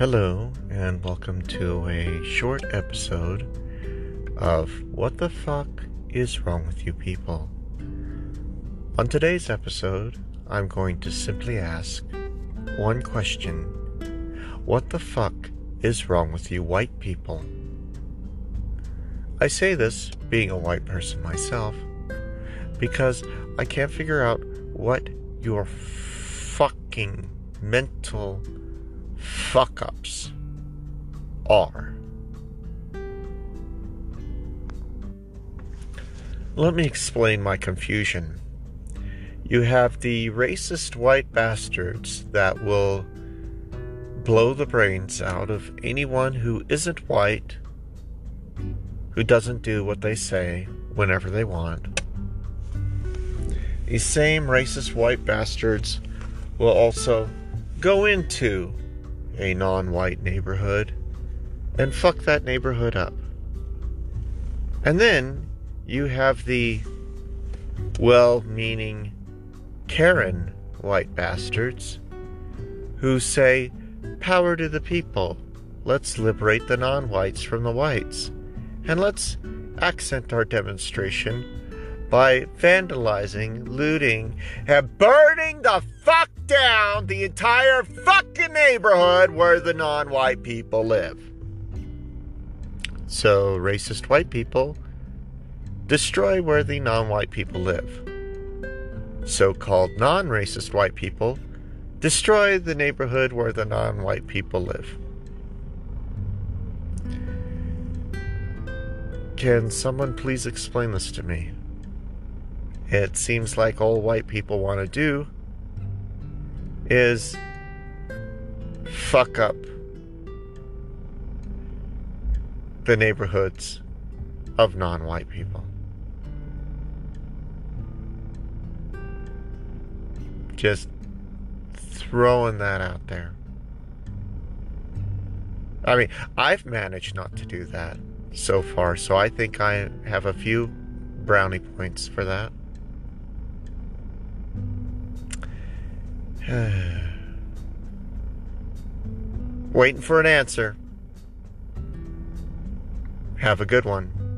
Hello, and welcome to a short episode of What the Fuck is Wrong with You People? On today's episode, I'm going to simply ask one question What the fuck is wrong with you white people? I say this being a white person myself because I can't figure out what your fucking mental fuck ups are. Let me explain my confusion. You have the racist white bastards that will blow the brains out of anyone who isn't white, who doesn't do what they say whenever they want. These same racist white bastards will also go into a non white neighborhood and fuck that neighborhood up. And then you have the well meaning Karen white bastards who say, Power to the people. Let's liberate the non whites from the whites. And let's accent our demonstration by vandalizing, looting, and burning the fuck down the entire fucking neighborhood where the non white people live. So, racist white people destroy where the non white people live. So called non racist white people destroy the neighborhood where the non white people live. Can someone please explain this to me? It seems like all white people want to do is fuck up the neighborhoods of non white people. Just throwing that out there. I mean, I've managed not to do that so far, so I think I have a few brownie points for that. Waiting for an answer. Have a good one.